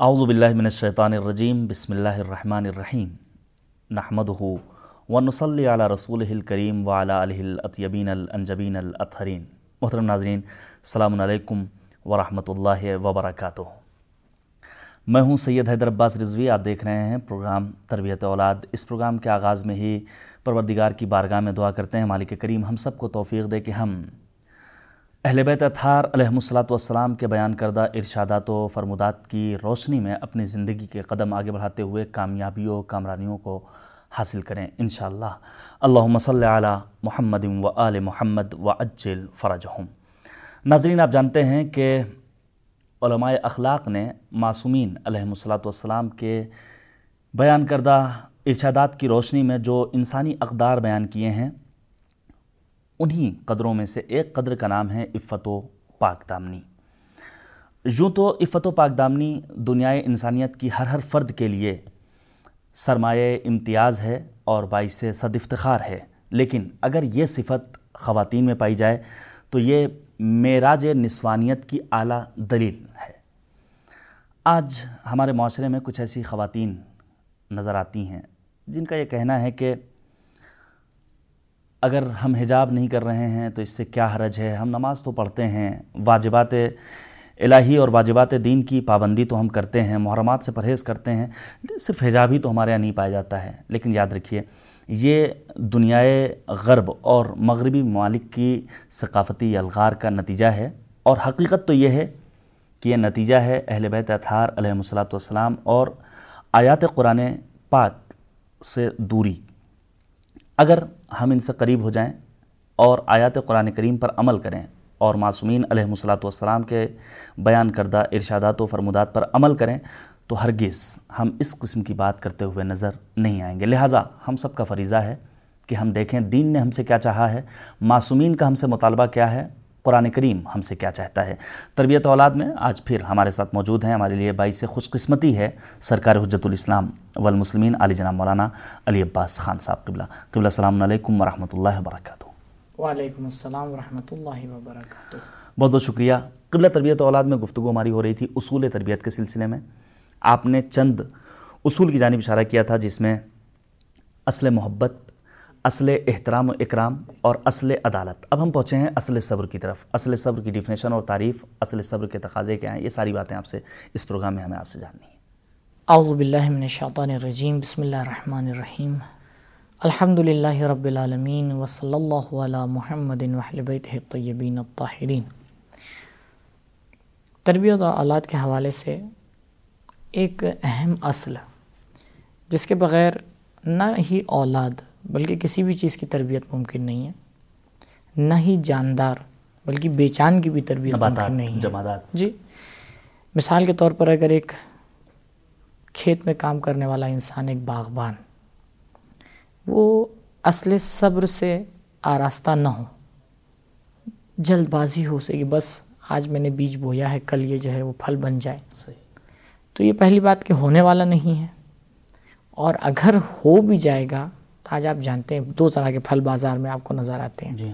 اعوذ باللہ من الشیطان الرجیم، بسم اللہ الرحمن الرحیم۔ نحمدہ ونصلی علی رسول الکریم وعلی علیہ الاطیبین الانجبین الاطہرین۔ محترم ناظرین، السلام علیکم ورحمۃ اللہ وبرکاتہ۔ میں ہوں سید حیدر عباس رضوی، آپ دیکھ رہے ہیں پروگرام تربیت اولاد۔ اس پروگرام کے آغاز میں ہی پروردگار کی بارگاہ میں دعا کرتے ہیں۔ مالک کریم ہم سب کو توفیق دے کہ ہم اہل بیت اطہار علیہ الصلاۃ والسلام کے بیان کردہ ارشادات و فرمودات کی روشنی میں اپنی زندگی کے قدم آگے بڑھاتے ہوئے کامیابیوں کامرانیوں کو حاصل کریں انشاءاللہ۔ اللہم صلی علی محمد و آل محمد و اجل فرجہم۔ ناظرین، آپ جانتے ہیں کہ علماء اخلاق نے معصومین علیہ الصلاۃ والسلام کے بیان کردہ ارشادات کی روشنی میں جو انسانی اقدار بیان کیے ہیں انہی قدروں میں سے ایک قدر کا نام ہے عفت و پاک دامنی۔ یوں تو عفت و پاک دامنی دنیائے انسانیت کی ہر ہر فرد کے لیے سرمایہ امتیاز ہے اور باعث صد افتخار ہے۔ لیکن اگر یہ صفت خواتین میں پائی جائے تو یہ معراج نسوانیت کی اعلیٰ دلیل ہے۔ آج ہمارے معاشرے میں کچھ ایسی خواتین نظر آتی ہیں جن کا یہ کہنا ہے کہ اگر ہم حجاب نہیں کر رہے ہیں تو اس سے کیا حرج ہے؟ ہم نماز تو پڑھتے ہیں۔ واجبات الہی اور واجبات دین کی پابندی تو ہم کرتے ہیں، محرمات سے پرہیز کرتے ہیں۔ صرف حجاب ہی تو ہمارے یہاں نہیں پایا جاتا ہے۔ لیکن یاد رکھیے، یہ دنیائے غرب اور مغربی ممالک کی ثقافتی الغار کا نتیجہ ہے۔ اور حقیقت تو یہ ہے کہ یہ نتیجہ ہے اہل بیت اطہار علیہ الصلاۃ والسلام اور آیات قرآن پاک سے دوری۔ اگر ہم ان سے قریب ہو جائیں اور آیات قرآن کریم پر عمل کریں اور معصومین علیہ الصلاۃ والسلام کے بیان کردہ ارشادات و فرمودات پر عمل کریں، تو ہرگز ہم اس قسم کی بات کرتے ہوئے نظر نہیں آئیں گے۔ لہٰذا ہم سب کا فریضہ ہے کہ ہم دیکھیں دین نے ہم سے کیا چاہا ہے، معصومین کا ہم سے مطالبہ کیا ہے قرآن کریم ہم سے کیا چاہتا ہے۔ تربیت اولاد میں آج پھر ہمارے ساتھ موجود ہیں۔ ہمارے لیے باعث خوش قسمتی ہے سرکار حجت الاسلام والمسلمین علی جناب مولانا علی عباس خان صاحب قبلہ۔ قبلہ السلام علیکم ورحمۃ اللہ وبرکاتہ۔ وعلیکم السلام ورحمۃ اللہ وبرکاتہ۔ بہت بہت شکریہ۔ قبلہ تربیت اولاد میں گفتگو ہماری ہو رہی تھی اصول تربیت کے سلسلے میں۔ آپ نے چند اصول کی جانب اشارہ کیا تھا جس میں اصل محبت اصل احترام و اکرام اور اصل عدالت۔ اب ہم پہنچے ہیں اصل صبر کی طرف۔ اصل صبر کی ڈیفینیشن اور تعریف، اصل صبر کے تقاضے کیا ہیں؟ یہ ساری باتیں آپ سے اس پروگرام میں ہمیں آپ سے جاننی ہیں۔ اعوذ باللہ من الشیطان الرجیم۔ بسم اللہ الرحمن الرحیم۔ الحمد للہ رب العالمین وصلی اللہ علی محمد بیتہ الطیبین الطاہرین۔ تربیت و اولاد کے حوالے سے ایک اہم اصل، جس کے بغیر نہ ہی اولاد بلکہ کسی بھی چیز کی تربیت ممکن نہیں ہے۔ نہ ہی جاندار بلکہ بے چان کی بھی تربیت ممکن نہیں ہے۔ جمادات۔ جی۔ مثال کے طور پر اگر ایک کھیت میں کام کرنے والا انسان ایک باغبان وہ اصل صبر سے آراستہ نہ ہو جلد بازی ہو سکے بس آج میں نے بیج بویا ہے کل یہ جو ہے وہ پھل بن جائے۔ صحیح۔ تو یہ پہلی بات کہ ہونے والا نہیں ہے اور اگر ہو بھی جائے گا تو آج آپ جانتے ہیں دو طرح کے پھل بازار میں آپ کو نظر آتے ہیں۔ جی۔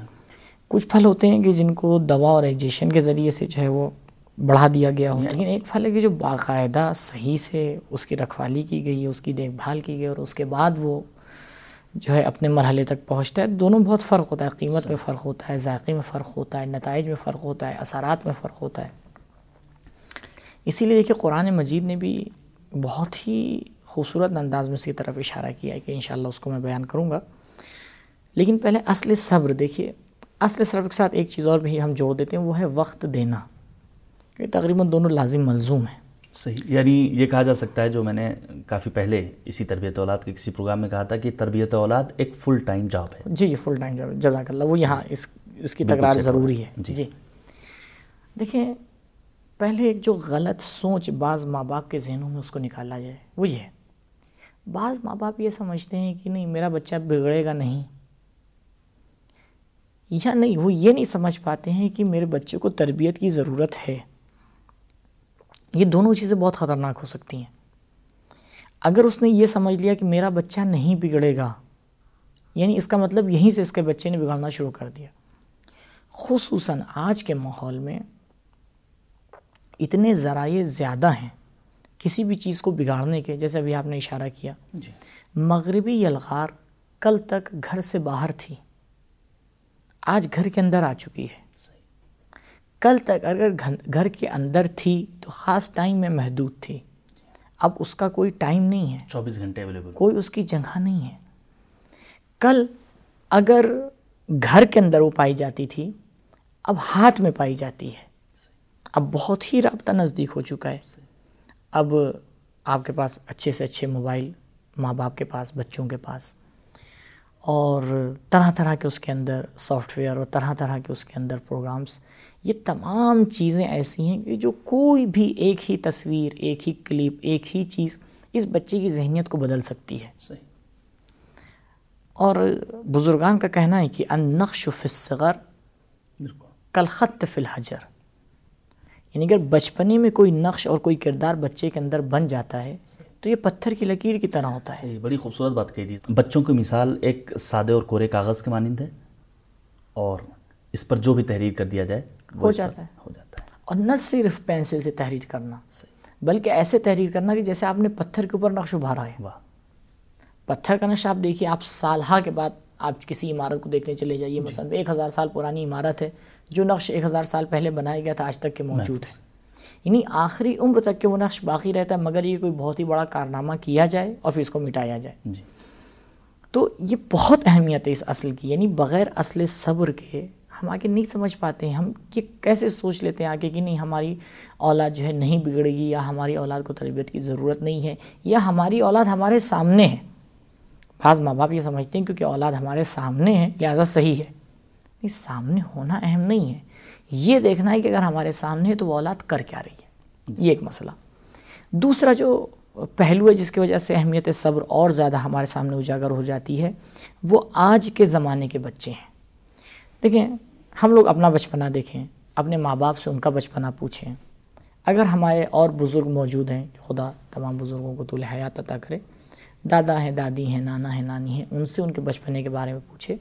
کچھ پھل ہوتے ہیں کہ جن کو دوا اور ایکجیشن کے ذریعے سے جو ہے وہ بڑھا دیا گیا ہو۔ لیکن ایک پھل ہے کہ جو باقاعدہ صحیح سے اس کی رکھوالی کی گئی ہے اس کی دیکھ بھال کی گئی اور اس کے بعد وہ جو ہے اپنے مرحلے تک پہنچتا ہے۔ دونوں بہت فرق ہوتا ہے۔ قیمت میں فرق ہوتا ہے ذائقے میں فرق ہوتا ہے نتائج میں فرق ہوتا ہے اثرات میں فرق ہوتا ہے۔ اسی لیے دیکھیے قرآن مجید نے بھی بہت ہی خوبصورت انداز میں اس کی طرف اشارہ کیا ہے کہ انشاءاللہ اس کو میں بیان کروں گا۔ لیکن پہلے اصل صبر دیکھیے۔ اصل صبر کے ساتھ ایک چیز اور بھی ہم جوڑ دیتے ہیں وہ ہے وقت دینا۔ کہ تقریباً دونوں لازم ملزوم ہیں۔ صحیح۔ یعنی یہ کہا جا سکتا ہے جو میں نے کافی پہلے اسی تربیت اولاد کے کسی پروگرام میں کہا تھا کہ تربیت اولاد ایک فل ٹائم جاب ہے۔ جی جی فل ٹائم جاب جزاک اللہ وہ یہاں اس اس کی تکرار ضروری ہے۔ جی۔ جی۔ دیکھیں پہلے ایک جو غلط سوچ بعض ماں باپ کے ذہنوں میں اس کو نکالا جائے وہ یہ ہے۔ بعض ماں باپ یہ سمجھتے ہیں کہ نہیں، میرا بچہ بگڑے گا نہیں۔ یا نہیں، وہ یہ نہیں سمجھ پاتے ہیں کہ میرے بچے کو تربیت کی ضرورت ہے۔ یہ دونوں چیزیں بہت خطرناک ہو سکتی ہیں۔ اگر اس نے یہ سمجھ لیا کہ میرا بچہ نہیں بگڑے گا یعنی اس کا مطلب یہیں سے اس کے بچے نے بگڑنا شروع کر دیا۔ خصوصاً آج کے ماحول میں اتنے ذرائع زیادہ ہیں۔ کسی بھی چیز کو بگاڑنے کے جیسے ابھی آپ نے اشارہ کیا۔ جی۔ مغربی یلغار کل تک گھر سے باہر تھی۔ آج گھر کے اندر آ چکی ہے۔ کل تک اگر گھر کے اندر تھی تو خاص ٹائم میں محدود تھی۔ اب اس کا کوئی ٹائم نہیں ہے۔ چوبیس گھنٹے اویلیبل کوئی اس کی جگہ نہیں ہے۔ کل اگر گھر کے اندر وہ پائی جاتی تھی اب ہاتھ میں پائی جاتی ہے۔ اب بہت ہی رابطہ نزدیک ہو چکا ہے۔ اب آپ کے پاس اچھے سے اچھے موبائل ماں باپ کے پاس بچوں کے پاس اور طرح طرح کے اس کے اندر سافٹ ویئر اور طرح طرح کے اس کے اندر پروگرامز یہ تمام چیزیں ایسی ہیں کہ جو کوئی بھی ایک ہی تصویر ایک ہی کلپ ایک ہی چیز اس بچے کی ذہنیت کو بدل سکتی ہے۔ صحیح۔ اور بزرگان کا کہنا ہے کہ النقش فی الصغر بالکل۔ کالخط فی الحجر۔ یعنی اگر بچپنے میں کوئی نقش اور کوئی کردار بچے کے اندر بن جاتا ہے تو یہ پتھر کی لکیر کی طرح ہوتا ہے۔ بڑی خوبصورت بات کہی تھی بچوں کی مثال ایک سادے اور کورے کاغذ کے مانند ہے اور اس پر جو بھی تحریر کر دیا جائے ہو جاتا ہے۔ ہو جاتا ہے۔ اور نہ صرف پینسل سے تحریر کرنا بلکہ ایسے تحریر کرنا کہ جیسے آپ نے پتھر کے اوپر نقش ابھارا ہے۔ واہ۔ پتھر کا نقش آپ دیکھیے آپ سالہ کے بعد آپ کسی عمارت کو دیکھنے چلے جائیے۔ مثلا ایک ہزار سال پرانی عمارت ہے جو نقش ایک ہزار سال پہلے بنایا گیا تھا آج تک کے موجود ہے یعنی آخری عمر تک کے وہ نقش باقی رہتا ہے مگر یہ کوئی بہت ہی بڑا کارنامہ کیا جائے اور پھر اس کو مٹایا جائے۔ جی۔ تو یہ بہت اہمیت ہے اس اصل کی یعنی بغیر اصل صبر کے ہم آگے نہیں سمجھ پاتے ہیں ہم یہ کیسے سوچ لیتے ہیں آگے کہ نہیں ہماری اولاد جو ہے نہیں بگڑے گی یا ہماری اولاد کو تربیت کی ضرورت نہیں ہے یا ہماری اولاد ہمارے سامنے ہے۔ بعض ماں باپ یہ سمجھتے ہیں کیونکہ اولاد ہمارے سامنے ہے لہٰذا صحیح ہے۔ نہیں سامنے ہونا اہم نہیں ہے۔ یہ دیکھنا ہے کہ اگر ہمارے سامنے ہے تو وہ اولاد کر کیا رہی ہے۔ یہ ایک مسئلہ۔ دوسرا جو پہلو ہے جس کی وجہ سے اہمیت صبر اور زیادہ ہمارے سامنے اجاگر ہو جاتی ہے، وہ آج کے زمانے کے بچے ہیں۔ دیکھیں، ہم لوگ اپنا بچپنا دیکھیں، اپنے ماں باپ سے ان کا بچپنا پوچھیں۔ اگر ہمارے اور بزرگ موجود ہیں کہ خدا تمام بزرگوں کو طول حیات عطا کرے، دادا ہیں، دادی ہیں، نانا ہیں، نانی ہیں، ان سے ان کے بچپنے کے بارے میں پوچھے۔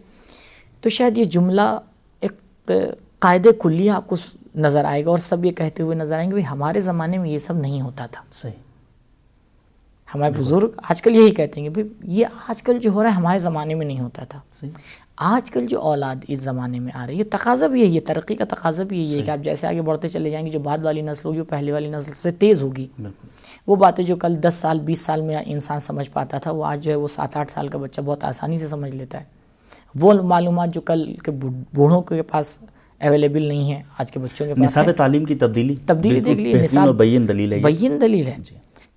تو شاید یہ جملہ ایک قاعدے کلیہ آپ کو نظر آئے گا اور سب یہ کہتے ہوئے نظر آئیں گے ہمارے زمانے میں یہ سب نہیں ہوتا تھا۔ صحیح۔ ہمارے بزرگ آج کل یہی کہتے ہیں کہ یہ آج کل جو ہو رہا ہے ہمارے زمانے میں نہیں ہوتا تھا۔ آج کل جو اولاد اس زمانے میں آ رہی ہے تقاضا بھی یہی ہے ترقی کا تقاضا بھی یہی ہے کہ آپ جیسے آگے بڑھتے چلے جائیں گے جو بعد والی نسل ہوگی وہ پہلے والی نسل سے تیز ہوگی وہ باتیں جو کل دس سال بیس سال میں انسان سمجھ پاتا تھا وہ آج جو ہے وہ سات آٹھ سال کا بچہ بہت آسانی سے سمجھ لیتا ہے۔ وہ معلومات جو کل کے بوڑھوں کے پاس اویلیبل نہیں ہے آج کے بچوں کے پاس نصاب تعلیم کی تبدیلی تبدیلی دیکھ لیے بہترین نصاب بین دلیل ہے۔ بین دلیل ہے۔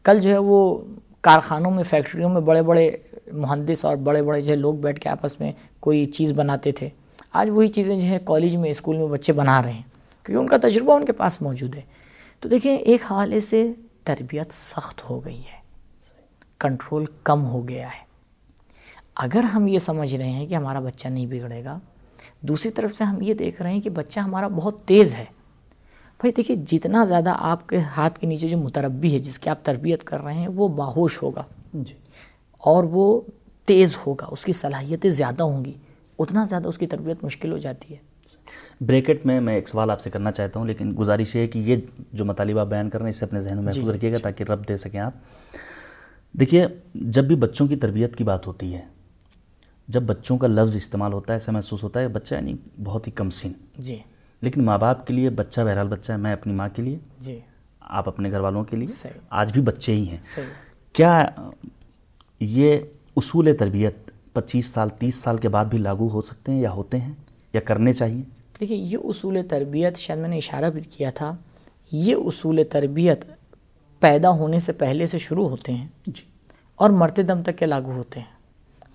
کل جو ہے وہ کارخانوں میں فیکٹریوں میں بڑے بڑے مہندس اور بڑے بڑے جو ہے لوگ بیٹھ کے آپس میں کوئی چیز بناتے تھے۔ آج وہی چیزیں جو ہے کالج میں اسکول میں بچے بنا رہے ہیں۔ کیونکہ ان کا تجربہ ان کے پاس موجود ہے۔ تو دیکھیں ایک حوالے سے تربیت سخت ہو گئی ہے۔ کنٹرول کم ہو گیا ہے۔ اگر ہم یہ سمجھ رہے ہیں کہ ہمارا بچہ نہیں بگڑے گا دوسری طرف سے ہم یہ دیکھ رہے ہیں کہ بچہ ہمارا بہت تیز ہے۔ بھائی دیکھیے جتنا زیادہ آپ کے ہاتھ کے نیچے جو متربی ہے جس کی آپ تربیت کر رہے ہیں وہ باہوش ہوگا۔ جی۔ اور وہ تیز ہوگا اس کی صلاحیتیں زیادہ ہوں گی اتنا زیادہ اس کی تربیت مشکل ہو جاتی ہے۔ بریکٹ میں میں ایک سوال آپ سے کرنا چاہتا ہوں لیکن گزارش یہ ہے کہ یہ جو مطالبہ آپ بیان کر رہے ہیں اسے اپنے ذہن میں محفوظ رکھیے گا تاکہ رب دے سکیں آپ۔ دیکھیے جب بھی بچوں کی تربیت کی بات ہوتی ہے جب بچوں کا لفظ استعمال ہوتا ہے ایسا محسوس ہوتا ہے بچہ یعنی بہت ہی کم سن۔ جی۔ لیکن ماں باپ کے لیے بچہ بہرحال بچہ ہے میں اپنی ماں کے لیے جی۔ آپ اپنے گھر والوں کے لیے صحیح۔ آج بھی بچے ہی ہیں۔ صحیح۔ کیا یہ اصول تربیت پچیس سال تیس سال کے بعد بھی لاگو ہو سکتے ہیں یا ہوتے ہیں یا کرنے چاہیے؟ دیکھیے یہ اصول تربیت شاید میں نے اشارہ بھی کیا تھا یہ اصول تربیت پیدا ہونے سے پہلے سے شروع ہوتے ہیں جی۔ اور مرتے دم تک کے لاگو ہوتے ہیں۔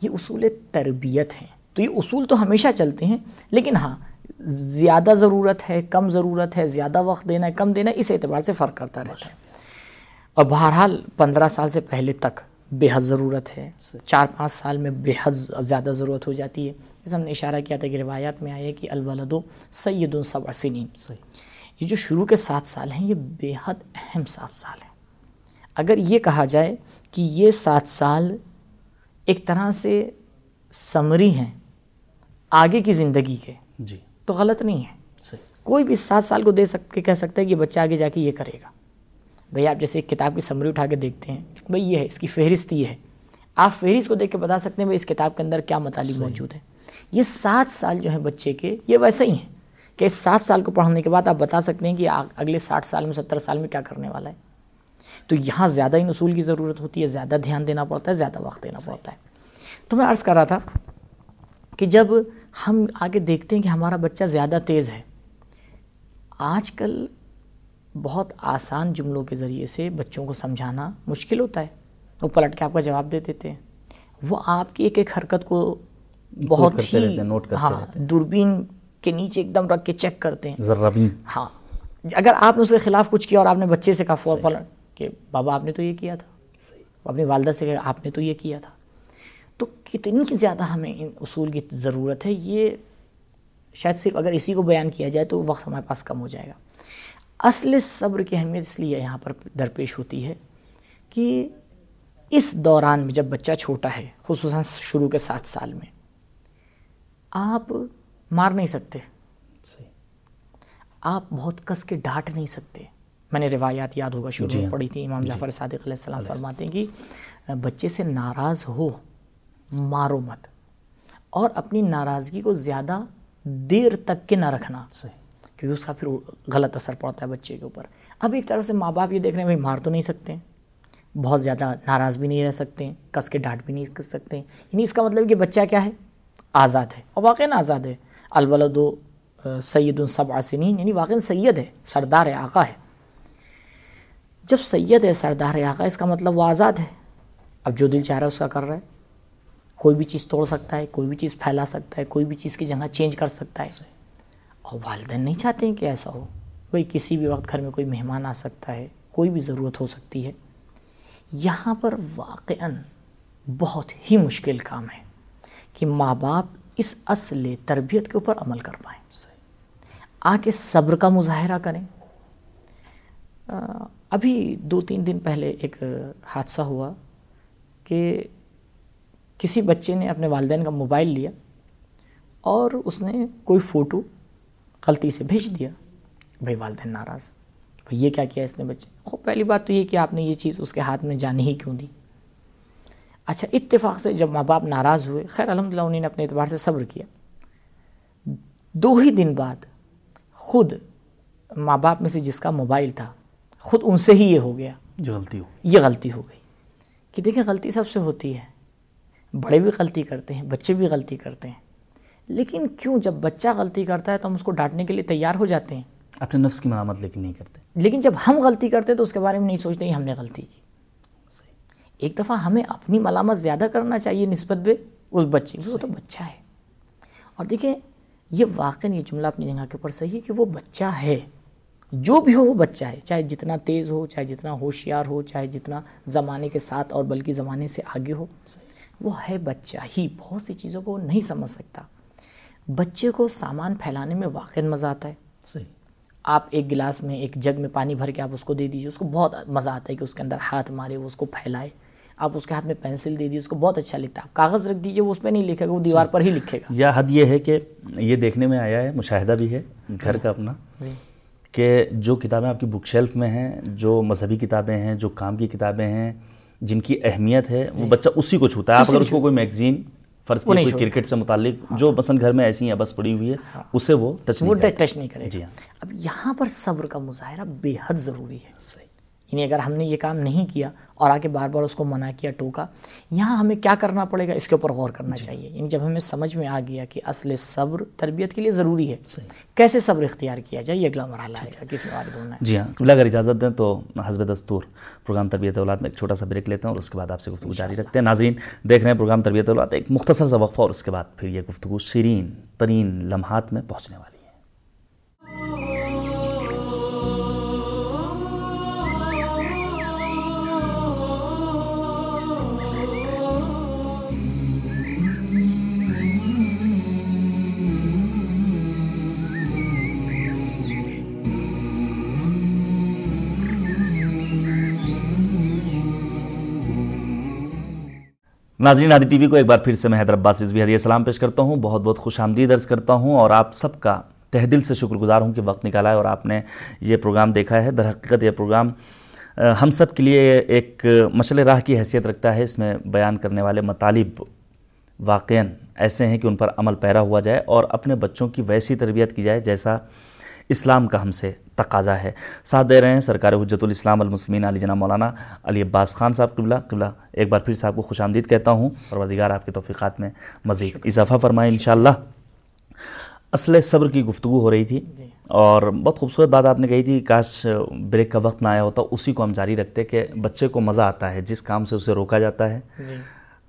یہ اصول تربیت ہیں۔ تو یہ اصول تو ہمیشہ چلتے ہیں، لیکن ہاں زیادہ ضرورت ہے، کم ضرورت ہے، زیادہ وقت دینا ہے، کم دینا ہے، اس اعتبار سے فرق کرتا رہتا ہے۔ اور بہرحال پندرہ سال سے پہلے تک بے حد ضرورت ہے۔ چار پانچ سال میں بے حد زیادہ ضرورت ہو جاتی ہے۔ جیسے ہم نے اشارہ کیا تھا کہ روایات میں آئے کہ الولد سید سبع سنین۔ یہ جو شروع کے سات سال ہیں، یہ بے حد اہم سات سال ہیں۔ اگر یہ کہا جائے کہ یہ سات سال ایک طرح سے سمری ہیں آگے کی زندگی کے۔ جی۔ تو غلط نہیں ہے۔ صحیح۔ کوئی بھی سات سال کو دے سک کے کہہ سکتا ہے کہ بچہ آگے جا کے یہ کرے گا۔ بھئی آپ جیسے ایک کتاب کی سمری اٹھا کے دیکھتے ہیں۔ بھئی یہ ہے اس کی فہرست یہ ہے۔ آپ فہرست کو دیکھ کے بتا سکتے ہیں بھئی اس کتاب کے اندر کیا مطالب موجود ہے۔ یہ سات سال جو ہیں بچے کے یہ ویسے ہی ہیں کہ سات سال کو پڑھنے کے بعد آپ بتا سکتے ہیں کہ اگلے ساٹھ سال میں ستر سال میں کیا کرنے والا ہے۔ تو یہاں زیادہ ان اصول کی ضرورت ہوتی ہے زیادہ دھیان دینا پڑتا ہے زیادہ وقت دینا پڑتا ہے۔ تو میں عرض کر رہا تھا کہ جب ہم آگے دیکھتے ہیں کہ ہمارا بچہ زیادہ تیز ہے آج کل بہت آسان جملوں کے ذریعے سے بچوں کو سمجھانا مشکل ہوتا ہے۔ وہ پلٹ کے آپ کا جواب دے دیتے ہیں۔ وہ آپ کی ایک ایک حرکت کو بہت ہی ہاں دوربین کے نیچے ایک دم رکھ کے چیک کرتے ہیں۔ ہاں۔ اگر آپ نے اس کے خلاف کچھ کیا اور آپ نے بچے سے کہا فور پلٹ۔ کہ بابا آپ نے تو یہ کیا تھا؟ اپنی والدہ سے کہا آپ نے تو یہ کیا تھا۔ تو کتنی زیادہ ہمیں ان اصول کی ضرورت ہے یہ شاید صرف اگر اسی کو بیان کیا جائے تو وقت ہمارے پاس کم ہو جائے گا۔ اصل صبر کی اہمیت اس لیے یہاں پر درپیش ہوتی ہے کہ اس دوران میں جب بچہ چھوٹا ہے خصوصاً شروع کے سات سال میں آپ مار نہیں سکتے۔ آپ بہت کس کے ڈانٹ نہیں سکتے۔ میں نے روایات یاد ہوگا شروع میں جی ہاں۔ پڑھی تھی امام جی۔ جعفر صادق علیہ السلام فرماتے ہیں کہ بچے سے ناراض ہو مارو مت۔ اور اپنی ناراضگی کو زیادہ دیر تک کے نہ رکھنا کیونکہ اس کا پھر غلط اثر پڑتا ہے بچے کے اوپر۔ اب ایک طرح سے ماں باپ یہ دیکھ رہے ہیں بھائی مار تو نہیں سکتے بہت زیادہ ناراض بھی نہیں رہ سکتے کس کے ڈانٹ بھی نہیں کر سکتے۔ یعنی اس کا مطلب کہ بچہ کیا ہے؟ آزاد ہے۔ اور واقعی آزاد ہے۔ الولد و سید الصب آسنین یعنی واقعی سید ہے سردار ہے آقا ہے۔ جب سید ہے سردار آقا اس کا مطلب وہ آزاد ہے۔ اب جو دل چاہ رہا ہے اس کا کر رہا ہے۔ کوئی بھی چیز توڑ سکتا ہے کوئی بھی چیز پھیلا سکتا ہے کوئی بھی چیز کی جگہ چینج کر سکتا ہے۔ اور والدین نہیں چاہتے ہیں کہ ایسا ہو۔ کوئی کسی بھی وقت گھر میں کوئی مہمان آ سکتا ہے کوئی بھی ضرورت ہو سکتی ہے۔ یہاں پر واقعاً بہت ہی مشکل کام ہے کہ ماں باپ اس اصل تربیت کے اوپر عمل کر پائیں۔ آ کے صبر کا مظاہرہ کریں۔ ابھی دو تین دن پہلے ایک حادثہ ہوا کہ کسی بچے نے اپنے والدین کا موبائل لیا اور اس نے کوئی فوٹو غلطی سے بھیج دیا۔ بھائی والدین ناراض۔ بھائی یہ کیا کیا اس نے بچے؟ خوب، پہلی بات تو یہ کہ آپ نے یہ چیز اس کے ہاتھ میں جانے ہی کیوں دی؟ اچھا اتفاق سے جب ماں باپ ناراض ہوئے، خیر، الحمدللہ انہیں نے اپنے اعتبار سے صبر کیا۔ دو ہی دن بعد خود ماں باپ میں سے جس کا موبائل تھا خود ان سے ہی یہ ہو گیا۔ جو غلطی ہو یہ غلطی ہو گئی۔ کہ دیکھیں غلطی سب سے ہوتی ہے۔ بڑے بھی غلطی کرتے ہیں بچے بھی غلطی کرتے ہیں۔ لیکن کیوں جب بچہ غلطی کرتا ہے تو ہم اس کو ڈانٹنے کے لیے تیار ہو جاتے ہیں؟ اپنے نفس کی مرامت لیکن نہیں کرتے۔ لیکن جب ہم غلطی کرتے تو اس کے بارے میں نہیں سوچتے کہ ہم نے غلطی کی۔ ایک دفعہ ہمیں اپنی ملامت زیادہ کرنا چاہیے نسبت بے اس بچے کی۔ وہ تو بچہ ہے۔ اور دیکھیں یہ واقعی یہ جملہ اپنی جگہ کے اوپر صحیح ہے کہ وہ بچہ ہے۔ جو بھی ہو وہ بچہ ہے چاہے جتنا تیز ہو چاہے جتنا ہوشیار ہو چاہے جتنا زمانے کے ساتھ اور بلکہ زمانے سے آگے ہو وہ ہے بچہ ہی۔ بہت سی چیزوں کو نہیں سمجھ سکتا۔ بچے کو سامان پھیلانے میں واقع مزہ آتا ہے۔ صحیح۔ آپ ایک گلاس میں ایک جگ میں پانی بھر کے آپ اس کو دے دیجیے اس کو بہت مزہ آتا ہے کہ اس کے اندر ہاتھ مارے وہ اس کو پھیلائے۔ آپ اس کے ہاتھ میں پینسل دے دیجیے اس کو بہت اچھا لکھتا ہے۔ آپ کاغذ رکھ دیجیے وہ اس پہ نہیں لکھے گا وہ دیوار پر ہی لکھے گا۔ یا حد یہ ہے کہ یہ دیکھنے میں آیا ہے مشاہدہ بھی ہے گھر کا اپنا۔ جی۔ کہ جو کتابیں آپ کی بک شیلف میں ہیں جو مذہبی کتابیں ہیں جو کام کی کتابیں ہیں جن کی اہمیت ہے وہ جی۔ بچہ اسی کو چھوتا ہے۔ آپ اگر اس کو کوئی میگزین فرض کی کوئی کرکٹ سے متعلق جو مثلا گھر میں ایسی ہیں بس پڑی ہوئی ہے ہاں۔ اسے وہ ٹچ نہیں کرے جی ہاں۔ اب یہاں پر صبر کا مظاہرہ بے حد ضروری ہے۔ صحیح۔ یعنی اگر ہم نے یہ کام نہیں کیا اور آگے بار بار اس کو منع کیا ٹوکا یہاں ہمیں کیا کرنا پڑے گا؟ اس کے اوپر غور کرنا جی۔ چاہیے۔ یعنی جب ہمیں سمجھ میں آ گیا کہ اصل صبر تربیت کے لیے ضروری ہے کیسے صبر اختیار کیا جائے؟ یہ اگلا مرحلہ ہے۔ کس میں ہے۔ جی ہاں قبلہ اگر اجازت دیں تو حزب دستور پروگرام تربیت اولاد میں ایک چھوٹا سا بریک لیتے ہیں اور اس کے بعد آپ سے گفتگو جاری رکھتے ہیں۔ ناظرین دیکھ رہے ہیں پروگرام تربیت اولاد ایک مختصر سا وقفہ اور اس کے بعد پھر یہ گفتگو شیرین ترین لمحات میں پہنچنے والی ناظرین آدھی ٹی وی کو ایک بار پھر سے میں حیدرآباد رضوی ہدیہ سلام پیش کرتا ہوں۔ بہت بہت خوش آمدید درج کرتا ہوں اور آپ سب کا تہ دل سے شکر گزار ہوں کہ وقت نکالا ہے اور آپ نے یہ پروگرام دیکھا ہے۔ در حقیقت یہ پروگرام ہم سب کے لیے ایک مشل راہ کی حیثیت رکھتا ہے۔ اس میں بیان کرنے والے مطالب واقعاً ایسے ہیں کہ ان پر عمل پیرا ہوا جائے اور اپنے بچوں کی ویسی تربیت کی جائے جیسا اسلام کا ہم سے تقاضا ہے۔ ساتھ دے رہے ہیں سرکار حجت الاسلام المسلمین علی جناب مولانا علی عباس خان صاحب قبلہ قبلہ ایک بار پھر صاحب کو خوش آمدید کہتا ہوں۔ اور وزیگار آپ کے توفیقات میں مزید اضافہ فرمائیں انشاءاللہ۔ اصل صبر کی گفتگو ہو رہی تھی جی۔ اور بہت خوبصورت بات آپ نے کہی تھی کاش بریک کا وقت نہ آیا ہوتا اسی کو ہم جاری رکھتے کہ بچے کو مزہ آتا ہے جس کام سے اسے روکا جاتا ہے۔ جی۔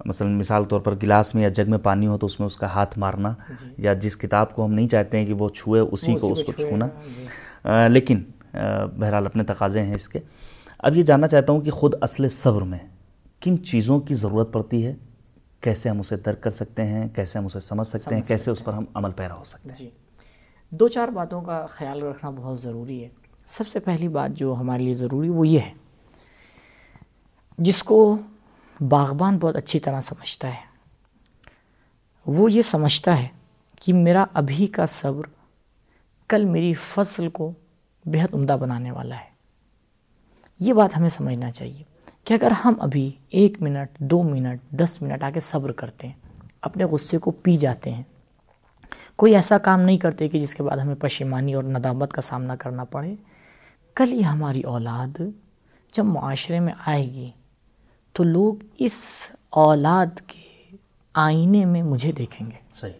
مثلا مثال طور پر گلاس میں یا جگ میں پانی ہو تو اس میں اس کا ہاتھ مارنا جی۔ یا جس کتاب کو ہم نہیں چاہتے ہیں کہ وہ چھوئے اسی کو اس کو چھونا۔ لیکن بہرحال اپنے تقاضے ہیں اس کے۔ اب یہ جاننا چاہتا ہوں کہ خود اصل صبر میں کن چیزوں کی ضرورت پڑتی ہے؟ کیسے ہم اسے درک کر سکتے ہیں؟ کیسے ہم اسے سمجھ سکتے ہیں؟ کیسے اس پر ہم عمل پیرا ہو سکتے ہیں؟ جی۔ دو چار باتوں کا خیال رکھنا بہت ضروری ہے۔ سب سے پہلی بات جو ہمارے لیے ضروری وہ یہ ہے۔ جس کو باغبان بہت اچھی طرح سمجھتا ہے۔ وہ یہ سمجھتا ہے کہ میرا ابھی کا صبر کل میری فصل کو بہت عمدہ بنانے والا ہے۔ یہ بات ہمیں سمجھنا چاہیے کہ اگر ہم ابھی ایک منٹ، دو منٹ، دس منٹ آگے صبر کرتے ہیں، اپنے غصے کو پی جاتے ہیں، کوئی ایسا کام نہیں کرتے کہ جس کے بعد ہمیں پشیمانی اور ندامت کا سامنا کرنا پڑے، کل یہ ہماری اولاد جب معاشرے میں آئے گی تو لوگ اس اولاد کے آئینے میں مجھے دیکھیں گے۔ صحیح۔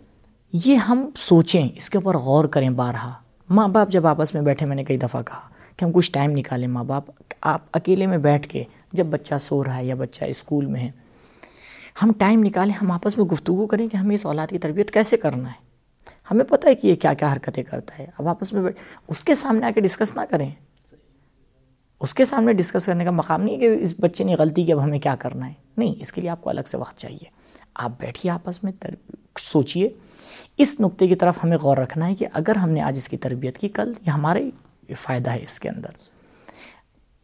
یہ ہم سوچیں اس کے اوپر غور کریں بارہا۔ ماں باپ جب آپس میں بیٹھے میں نے کئی دفعہ کہا کہ ہم کچھ ٹائم نکالیں۔ ماں باپ آپ اکیلے میں بیٹھ کے جب بچہ سو رہا ہے یا بچہ اسکول میں ہے ہم ٹائم نکالیں ہم آپس میں گفتگو کریں کہ ہمیں اس اولاد کی تربیت کیسے کرنا ہے۔ ہمیں پتہ ہے کہ یہ کیا کیا حرکتیں کرتا ہے۔ اب آپس میں بیٹھ اس کے سامنے آ کے ڈسکس نہ کریں۔ اس کے سامنے ڈسکس کرنے کا مقام نہیں ہے کہ اس بچے نے غلطی کی، اب ہمیں کیا کرنا ہے؟ نہیں، اس کے لیے آپ کو الگ سے وقت چاہیے۔ آپ بیٹھیے آپس میں سوچئے اس نقطے کی طرف ہمیں غور رکھنا ہے کہ اگر ہم نے آج اس کی تربیت کی، کل یہ ہمارے فائدہ ہے اس کے اندر۔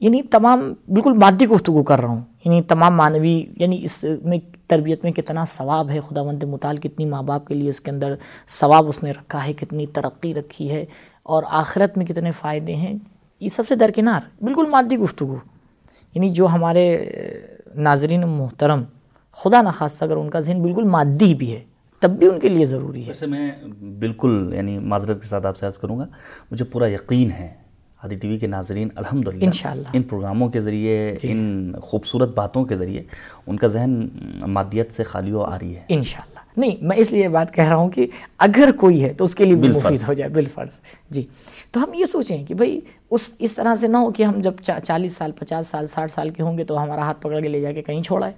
یعنی تمام، بالکل مادی گفتگو کر رہا ہوں۔ یعنی تمام معنوی یعنی اس میں تربیت میں کتنا ثواب ہے خدا مند مطال کتنی ماں باپ کے لیے اس کے اندر ثواب اس نے رکھا ہے، کتنی ترقی رکھی ہے، اور آخرت میں کتنے فائدے ہیں۔ یہ سب سے درکنار بالکل مادی گفتگو۔ یعنی جو ہمارے ناظرین محترم خدا نخواستہ اگر ان کا ذہن بالکل مادی بھی ہے تب بھی ان کے لیے ضروری ہے۔ ویسے میں بالکل یعنی معذرت کے ساتھ آپ سے عرض کروں گا مجھے پورا یقین ہے ہادی ٹی وی کے ناظرین الحمدللہ انشاءاللہ۔ ان پروگراموں کے ذریعے جی۔ ان خوبصورت باتوں کے ذریعے ان کا ذہن مادیت سے خالی ہو آ رہی ہے۔ انشاءاللہ۔ نہیں میں اس لیے بات کہہ رہا ہوں کہ اگر کوئی ہے تو اس کے لیے بھی مفید ہو جائے بالفرض۔ جی۔ تو ہم یہ سوچیں کہ بھئی اس اس طرح سے نہ ہو کہ ہم جب چالیس سال، پچاس سال، ساٹھ سال کے ہوں گے تو ہمارا ہاتھ پکڑ کے لے جا کے کہیں چھوڑا ہے۔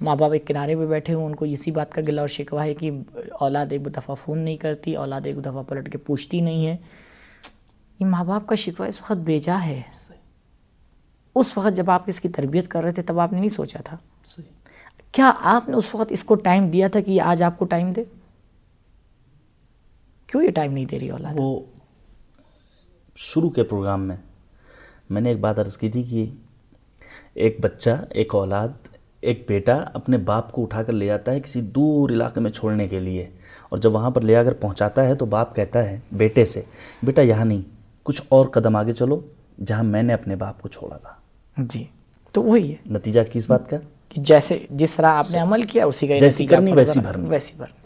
ماں باپ ایک کنارے پہ بیٹھے ہوں، ان کو اسی بات کا گلہ اور شکوہ ہے کہ اولاد ایک دفعہ فون نہیں کرتی، اولاد ایک دفعہ پلٹ کے پوچھتی نہیں ہے۔ یہ ماں باپ کا شکوہ اس وقت بیجا ہے۔ اس وقت جب آپ اس کی تربیت کر رہے تھے تب آپ نے نہیں سوچا تھا۔ کیا آپ نے اس وقت اس کو ٹائم دیا تھا کہ یہ آج آپ کو ٹائم دے؟ کیوں یہ ٹائم نہیں دے رہی اولاد؟ وہ شروع کے پروگرام میں میں نے ایک بات عرض کی تھی کہ ایک بچہ ایک اولاد ایک بیٹا اپنے باپ کو اٹھا کر لے آتا ہے کسی دور علاقے میں چھوڑنے کے لیے اور جب وہاں پر لے آ کر پہنچاتا ہے تو باپ کہتا ہے بیٹے سے بیٹا یہاں نہیں کچھ اور قدم آگے چلو جہاں میں نے اپنے باپ کو چھوڑا تھا۔ جی تو وہی ہے۔ نتیجہ کس بات کا؟ کہ جیسے جس طرح آپ نے عمل کیا اسی کا جیسی کرنی ویسی بھرنی۔ ویسی بھرنی۔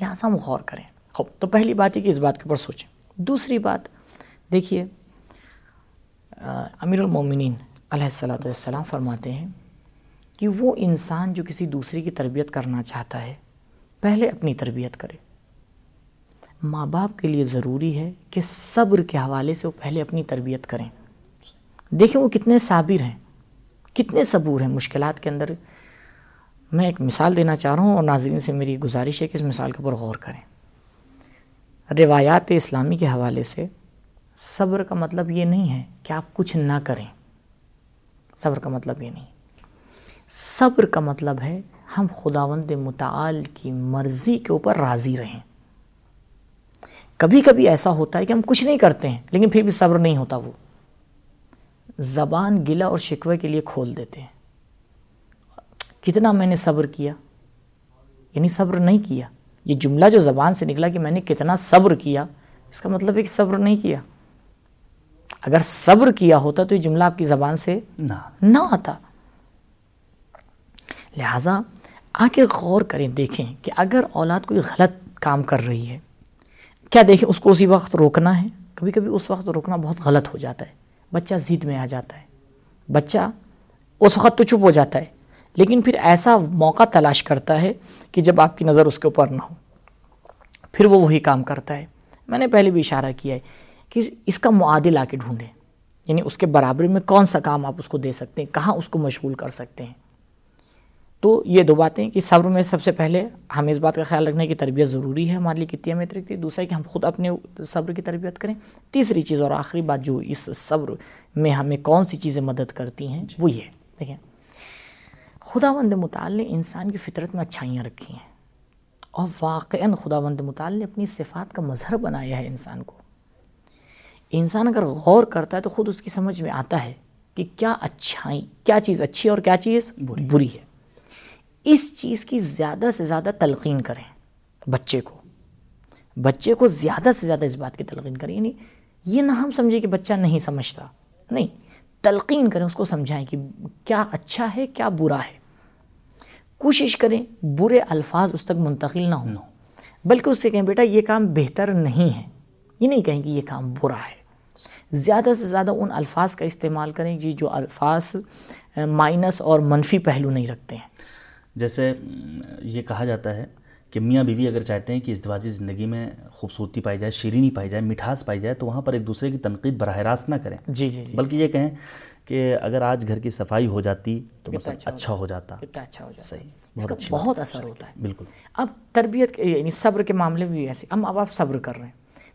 لہٰذا ہم غور کریں۔ خوب تو پہلی بات ہے کہ اس بات کے اوپر سوچیں۔ دوسری بات دیکھیے امیر المومنین علیہ السلاۃ والسلام فرماتے ہیں کہ وہ انسان جو کسی دوسری کی تربیت کرنا چاہتا ہے، پہلے اپنی تربیت کرے۔ ماں باپ کے لیے ضروری ہے کہ صبر کے حوالے سے وہ پہلے اپنی تربیت کریں۔ دیکھیں وہ کتنے صابر ہیں، کتنے صبور ہیں۔ مشکلات کے اندر میں ایک مثال دینا چاہ رہا ہوں اور ناظرین سے میری گزارش ہے کہ اس مثال کے اوپر غور کریں۔ روایات اسلامی کے حوالے سے صبر کا مطلب یہ نہیں ہے کہ آپ کچھ نہ کریں۔ صبر کا مطلب یہ نہیں۔ صبر کا مطلب ہے ہم خداوند متعال کی مرضی کے اوپر راضی رہیں۔ کبھی کبھی ایسا ہوتا ہے کہ ہم کچھ نہیں کرتے ہیں، لیکن پھر بھی صبر نہیں ہوتا وہ۔ زبان گلا اور شکوے کے لیے کھول دیتے ہیں۔ کتنا میں نے صبر کیا؟ یعنی صبر نہیں کیا۔ یہ جملہ جو زبان سے نکلا کہ میں نے کتنا صبر کیا، اس کا مطلب ہے کہ صبر نہیں کیا۔ اگر صبر کیا ہوتا تو یہ جملہ آپ کی زبان سے نہ نہ آتا۔ لہٰذا آ کے غور کریں دیکھیں کہ اگر اولاد کوئی غلط کام کر رہی ہے کیا دیکھیں اس کو اسی وقت روکنا ہے؟ کبھی کبھی اس وقت روکنا بہت غلط ہو جاتا ہے۔ بچہ ضد میں آ جاتا ہے۔ بچہ اس وقت تو چپ ہو جاتا ہے لیکن پھر ایسا موقع تلاش کرتا ہے کہ جب آپ کی نظر اس کے اوپر نہ ہو۔ پھر وہ وہی کام کرتا ہے۔ میں نے پہلے بھی اشارہ کیا ہے کہ اس کا معادل آ کے ڈھونڈیں۔ یعنی اس کے برابری میں کون سا کام آپ اس کو دے سکتے ہیں، کہاں اس کو مشغول کر سکتے ہیں۔ تو یہ دو باتیں کہ صبر میں سب سے پہلے ہمیں اس بات کا خیال رکھنے کی تربیت ضروری ہے ہمارے لیے کتنی اہمیت رکھتی ہے دوسرا کہ ہم خود اپنے صبر کی تربیت کریں۔ تیسری چیز اور آخری بات جو اس صبر میں ہمیں کون سی چیزیں مدد کرتی ہیں، وہ یہ دیکھیں خدا وند مطال نے انسان کی فطرت میں اچھائیاں رکھی ہیں۔ اور واقعاً خدا وند مطال نے اپنی صفات کا مظہر بنایا ہے انسان کو۔ انسان اگر غور کرتا ہے تو خود اس کی سمجھ میں آتا ہے کہ کیا اچھائی کیا چیز اچھی ہے اور کیا چیز بری ہے۔ اس چیز کی زیادہ سے زیادہ تلقین کریں بچے کو۔ بچے کو زیادہ سے زیادہ اس بات کی تلقین کریں یعنی یہ نہ ہم سمجھے کہ بچہ نہیں سمجھتا۔ نہیں تلقین کریں اس کو سمجھائیں کہ کیا اچھا ہے کیا برا ہے۔ کوشش کریں برے الفاظ اس تک منتقل نہ ہوں۔ بلکہ اس سے کہیں بیٹا یہ کام بہتر نہیں ہے۔ یہ نہیں کہیں کہ یہ کام برا ہے۔ زیادہ سے زیادہ ان الفاظ کا استعمال کریں جی جو الفاظ مائنس اور منفی پہلو نہیں رکھتے ہیں۔ جیسے یہ کہا جاتا ہے کہ میاں بیوی اگر چاہتے ہیں کہ ازدواجی زندگی میں خوبصورتی پائی جائے شیرینی پائی جائے مٹھاس پائی جائے تو وہاں پر ایک دوسرے کی تنقید براہ راست نہ کریں۔ جی جی جی۔ بلکہ یہ کہیں کہ اگر آج گھر کی صفائی ہو جاتی تو بس اچھا ہو جاتا۔ اچھا ہو جاتا۔ صحیح اس کا بہت اثر ہوتا ہے۔ بالکل۔ اب تربیت یعنی صبر کے معاملے میں بھی ایسے۔ اب اب آپ صبر کر رہے ہیں۔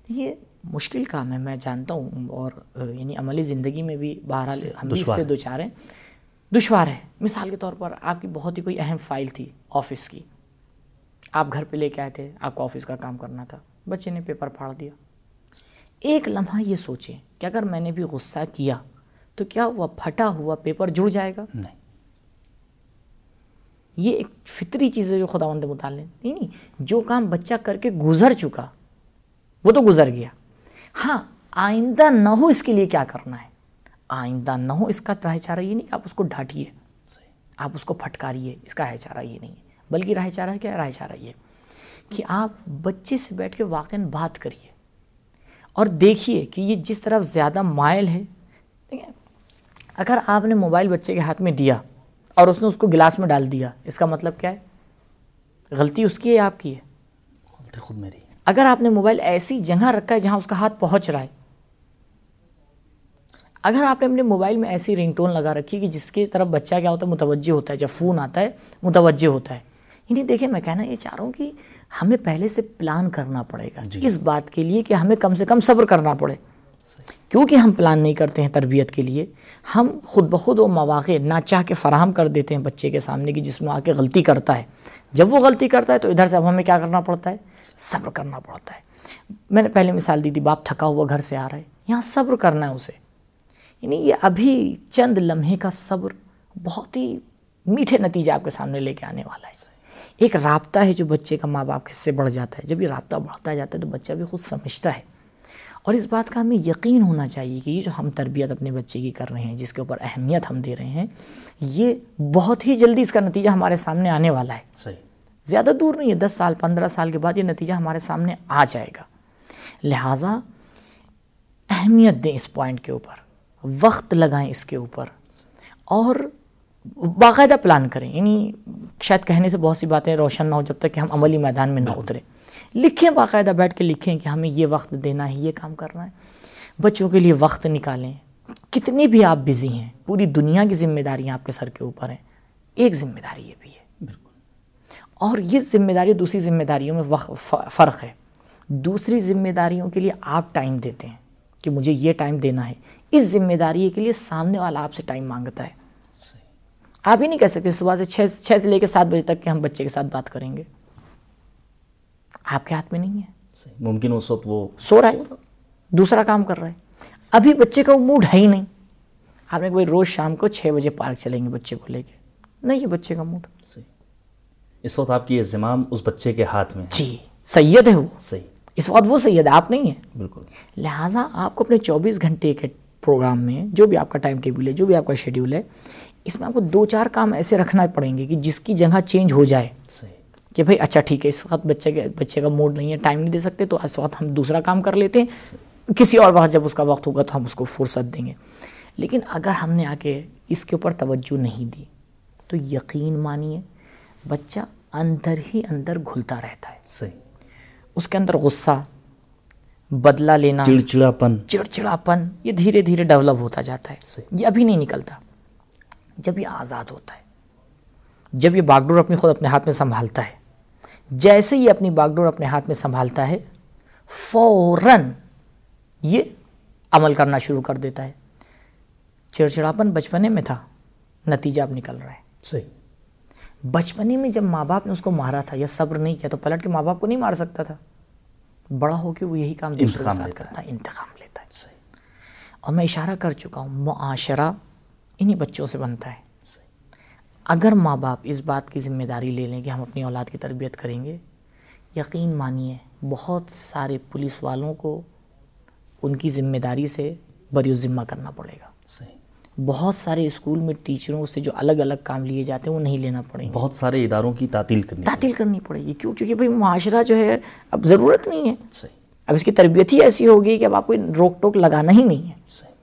یہ مشکل کام ہے میں جانتا ہوں اور یعنی عملی زندگی میں بھی بہرحال ہم اس سے دو چار ہیں۔ دشوار ہے۔ مثال کے طور پر آپ کی بہت ہی کوئی اہم فائل تھی آفس کی۔ آپ گھر پہ لے کے آئے تھے آپ کو آفس کا کام کرنا تھا۔ بچے نے پیپر پھاڑ دیا۔ ایک لمحہ یہ سوچیں کہ اگر میں نے بھی غصہ کیا تو کیا وہ پھٹا ہوا پیپر جڑ جائے گا؟ نہیں۔ یہ ایک فطری چیز ہے جو خدا مند مطالعے نہیں نہیں جو کام بچہ کر کے گزر چکا وہ تو گزر گیا۔ ہاں آئندہ نہ ہو اس کے لیے کیا کرنا ہے؟ آئندہ نہ ہو اس کا راہ چارہ یہ نہیں کہ آپ اس کو ڈھانٹیے، آپ اس کو پھٹکاریے، اس کا راہ چارہ یہ نہیں ہے، بلکہ راہ چارہ کیا راہ چارہ یہ کہ آپ بچے سے بیٹھ کے واقع بات کریے اور دیکھیے کہ یہ جس طرف زیادہ مائل ہے، اگر آپ نے موبائل بچے کے ہاتھ میں دیا اور اس نے اس کو گلاس میں ڈال دیا، اس کا مطلب کیا ہے؟ غلطی اس کی ہے آپ کی ہے؟ غلطی خود میری۔ اگر آپ نے موبائل ایسی جگہ رکھا ہے جہاں اس کا ہاتھ پہنچ رہا ہے اگر آپ نے اپنے موبائل میں ایسی رنگ ٹون لگا رکھی کہ جس کی طرف بچہ کیا ہوتا ہے متوجہ ہوتا ہے جب فون آتا ہے متوجہ ہوتا ہے۔ یعنی دیکھیں میں کہنا یہ چاہ رہا ہوں کہ ہمیں پہلے سے پلان کرنا پڑے گا اس بات کے لیے کہ ہمیں کم سے کم صبر کرنا پڑے۔ کیونکہ ہم پلان نہیں کرتے ہیں تربیت کے لیے، ہم خود بخود وہ مواقع نہ چاہ کے فراہم کر دیتے ہیں بچے کے سامنے کی، جس میں آ کے غلطی کرتا ہے۔ جب وہ غلطی کرتا ہے تو ادھر سے اب ہمیں کیا کرنا پڑتا ہے؟ صبر کرنا پڑتا ہے۔ میں نے پہلے مثال دی تھی، باپ تھکا ہوا گھر سے آ رہا ہے، یہاں صبر کرنا ہے اسے۔ یعنی یہ ابھی چند لمحے کا صبر بہت ہی میٹھے نتیجے آپ کے سامنے لے کے آنے والا ہے۔ ایک رابطہ ہے جو بچے کا ماں باپ سے بڑھ جاتا ہے۔ جب یہ رابطہ بڑھتا جاتا ہے تو بچہ بھی خود سمجھتا ہے۔ اور اس بات کا ہمیں یقین ہونا چاہیے کہ یہ جو ہم تربیت اپنے بچے کی کر رہے ہیں جس کے اوپر اہمیت ہم دے رہے ہیں یہ بہت ہی جلدی اس کا نتیجہ ہمارے سامنے آنے والا ہے۔ صحیح۔ زیادہ دور نہیں ہے دس سال پندرہ سال کے بعد یہ نتیجہ ہمارے سامنے آ جائے گا۔ لہٰذا اہمیت دیں اس پوائنٹ کے اوپر وقت لگائیں اس کے اوپر اور باقاعدہ پلان کریں۔ یعنی شاید کہنے سے بہت سی باتیں روشن نہ ہو جب تک کہ ہم عملی میدان میں نہ اتریں۔ لکھیں باقاعدہ بیٹھ کے لکھیں کہ ہمیں یہ وقت دینا ہے یہ کام کرنا ہے۔ بچوں کے لیے وقت نکالیں۔ کتنی بھی آپ بزی ہیں پوری دنیا کی ذمہ داریاں آپ کے سر کے اوپر ہیں۔ ایک ذمہ داری یہ بھی ہے۔ بالکل۔ اور یہ ذمہ داری دوسری ذمہ داریوں میں فرق ہے۔ دوسری ذمہ داریوں کے لیے آپ ٹائم دیتے ہیں کہ مجھے یہ ٹائم دینا ہے۔ اس ذمہ داری کے لیے سامنے والا آپ سے ٹائم مانگتا ہے۔ آپ ہی نہیں کہہ سکتے صبح سے چھ چھ سے لے کے سات بجے تک کہ ہم بچے کے ساتھ بات کریں گے۔ آپ کے ہاتھ میں نہیں ہے۔ ممکن اس وقت وہ سو رہا ہے دوسرا کام کر رہا ہے۔ ابھی بچے کا وہ موڈ ہے ہی نہیں۔ آپ نے کوئی روز شام کو چھ بجے پارک چلیں گے بچے کو لے کے۔ نہیں ہے بچے کا موڈ اس وقت آپ کی یہ زمام اس بچے کے ہاتھ میں جی سید ہے وہ۔ صحیح۔ اس وقت وہ سید ہے آپ نہیں ہیں۔ بالکل۔ لہٰذا آپ کو اپنے چوبیس گھنٹے کے پروگرام میں جو بھی آپ کا ٹائم ٹیبل ہے جو بھی آپ کا شیڈیول ہے اس میں آپ کو دو چار کام ایسے رکھنا پڑیں گے کہ جس کی جگہ چینج ہو جائے۔ صحیح۔ کہ بھائی اچھا ٹھیک ہے اس وقت بچے کے بچے کا موڈ نہیں ہے ٹائم نہیں دے سکتے تو اس وقت ہم دوسرا کام کر لیتے ہیں۔ کسی اور وقت جب اس کا وقت ہوگا تو ہم اس کو فرصت دیں گے۔ لیکن اگر ہم نے آ کے اس کے اوپر توجہ نہیں دی تو یقین مانیے بچہ اندر ہی اندر گھلتا رہتا ہے۔ صحیح۔ اس کے اندر غصہ بدلہ لینا چڑچڑاپن۔ چڑچڑاپن یہ دھیرے دھیرے ڈیولپ ہوتا جاتا ہے۔ صحیح۔ یہ ابھی نہیں نکلتا۔ جب یہ آزاد ہوتا ہے جب یہ باگڈور اپنی خود اپنے ہاتھ میں سنبھالتا ہے جیسے ہی اپنی باگڈور اپنے ہاتھ میں سنبھالتا ہے فوراً یہ عمل کرنا شروع کر دیتا ہے۔ چڑچڑاپن بچپنے میں تھا نتیجہ اب نکل رہا ہے۔ صحیح۔ بچپنے میں جب ماں باپ نے اس کو مارا تھا یا صبر نہیں کیا تو پلٹ کے ماں باپ کو نہیں مار سکتا تھا۔ بڑا ہو کے وہ یہی کام کے ساتھ لیتا کرتا ہے انتقام لیتا ہے۔ صحیح۔ اور میں اشارہ کر چکا ہوں معاشرہ انہی بچوں سے بنتا ہے۔ اگر ماں باپ اس بات کی ذمہ داری لے لیں کہ ہم اپنی اولاد کی تربیت کریں گے یقین مانیے بہت سارے پولیس والوں کو ان کی ذمہ داری سے بری ذمہ کرنا پڑے گا۔ صحیح۔ بہت سارے اسکول میں ٹیچروں سے جو الگ الگ کام لیے جاتے ہیں وہ نہیں لینا پڑیں گے۔ بہت سارے اداروں کی تعطیل کرنی تعطیل کرنی پڑے گی۔ کیوں؟ کیونکہ بھائی معاشرہ جو ہے اب ضرورت نہیں ہے۔ صحیح۔ اب اس کی تربیت ہی ایسی ہوگی کہ اب آپ کو روک ٹوک لگانا ہی نہیں ہے۔ صحیح۔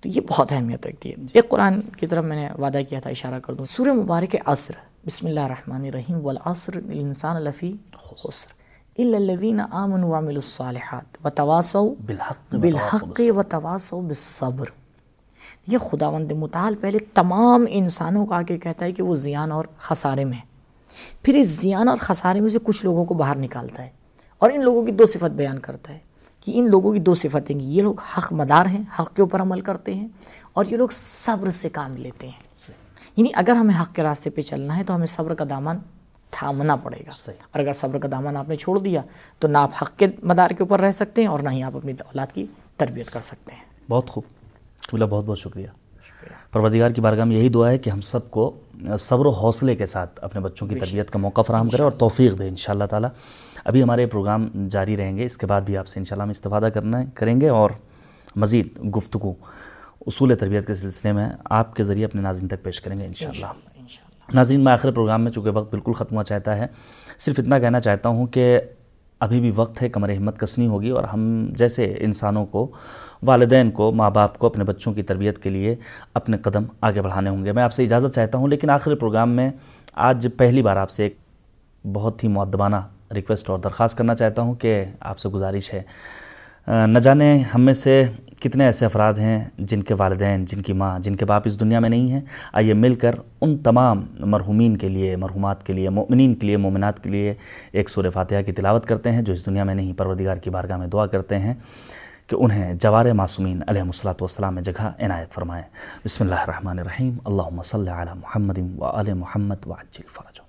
تو یہ بہت اہمیت رکھتی ہے ایک قرآن کی طرف میں نے وعدہ کیا تھا اشارہ کر دوں۔ سورہ مبارک عصر۔ بسم اللہ الرحمن الرحیم۔ والعصر الانسان لفی خسر۔ الا الذين آمنوا وعملوا الصالحات وتواصوا بالحق بالحق وتواصوا بالصبر۔ یہ خداوند متعال پہلے تمام انسانوں کو آگے کہتا ہے کہ وہ زیان اور خسارے میں پھر اس زیان اور خسارے میں سے کچھ لوگوں کو باہر نکالتا ہے اور ان لوگوں کی دو صفت بیان کرتا ہے۔ کہ ان لوگوں کی دو صفتیں ہیں۔ یہ لوگ حق مدار ہیں حق کے اوپر عمل کرتے ہیں اور یہ لوگ صبر سے کام لیتے ہیں۔ یعنی اگر ہمیں حق کے راستے پہ چلنا ہے تو ہمیں صبر کا دامن تھامنا پڑے گا۔ اور اگر صبر کا دامن آپ نے چھوڑ دیا تو نہ آپ حق کے مدار کے اوپر رہ سکتے ہیں اور نہ ہی آپ اپنی اولاد کی تربیت کر سکتے ہیں۔ بہت خوب۔ اللہ بہت بہت شکریہ۔ پروردگار کی بارگاہ میں یہی دعا ہے کہ ہم سب کو صبر و حوصلے کے ساتھ اپنے بچوں کی تربیت کا موقع فراہم کرے اور توفیق دے انشاءاللہ تعالی۔ ابھی ہمارے پروگرام جاری رہیں گے اس کے بعد بھی آپ سے انشاءاللہ ہم استفادہ کرنا کریں گے اور مزید گفتگو اصول تربیت کے سلسلے میں آپ کے ذریعے اپنے ناظرین تک پیش کریں گے انشاءاللہ۔ ناظرین میں آخر پروگرام میں چونکہ وقت بالکل ختم ہوا چاہتا ہے صرف اتنا کہنا چاہتا ہوں کہ ابھی بھی وقت ہے، کمر ہمت کسنی ہوگی اور ہم جیسے انسانوں کو، والدین کو، ماں باپ کو، اپنے بچوں کی تربیت کے لیے اپنے قدم آگے بڑھانے ہوں گے۔ میں آپ سے اجازت چاہتا ہوں، لیکن آخری پروگرام میں آج پہلی بار آپ سے ایک بہت ہی معدبانہ ریکویسٹ اور درخواست کرنا چاہتا ہوں کہ آپ سے گزارش ہے۔ نہ جانے ہم میں سے کتنے ایسے افراد ہیں جن کے والدین، جن کی ماں، جن کے باپ اس دنیا میں نہیں ہیں۔ آئیے مل کر ان تمام مرحومین کے لیے، مرحومات کے لیے، مؤمنین کے لیے مومنات کے لیے ایک سورہ فاتحہ کی تلاوت کرتے ہیں جو اس دنیا میں نہیں، پروردگار کی بارگاہ میں دعا کرتے ہیں کہ انہیں جوار معصومین علیہ الصلاۃ والسلام میں جگہ عنایت فرمائیں بسم اللہ الرحمن الرحیم۔ اللہم صلی علی محمد و آل محمد وعجل فرجہ۔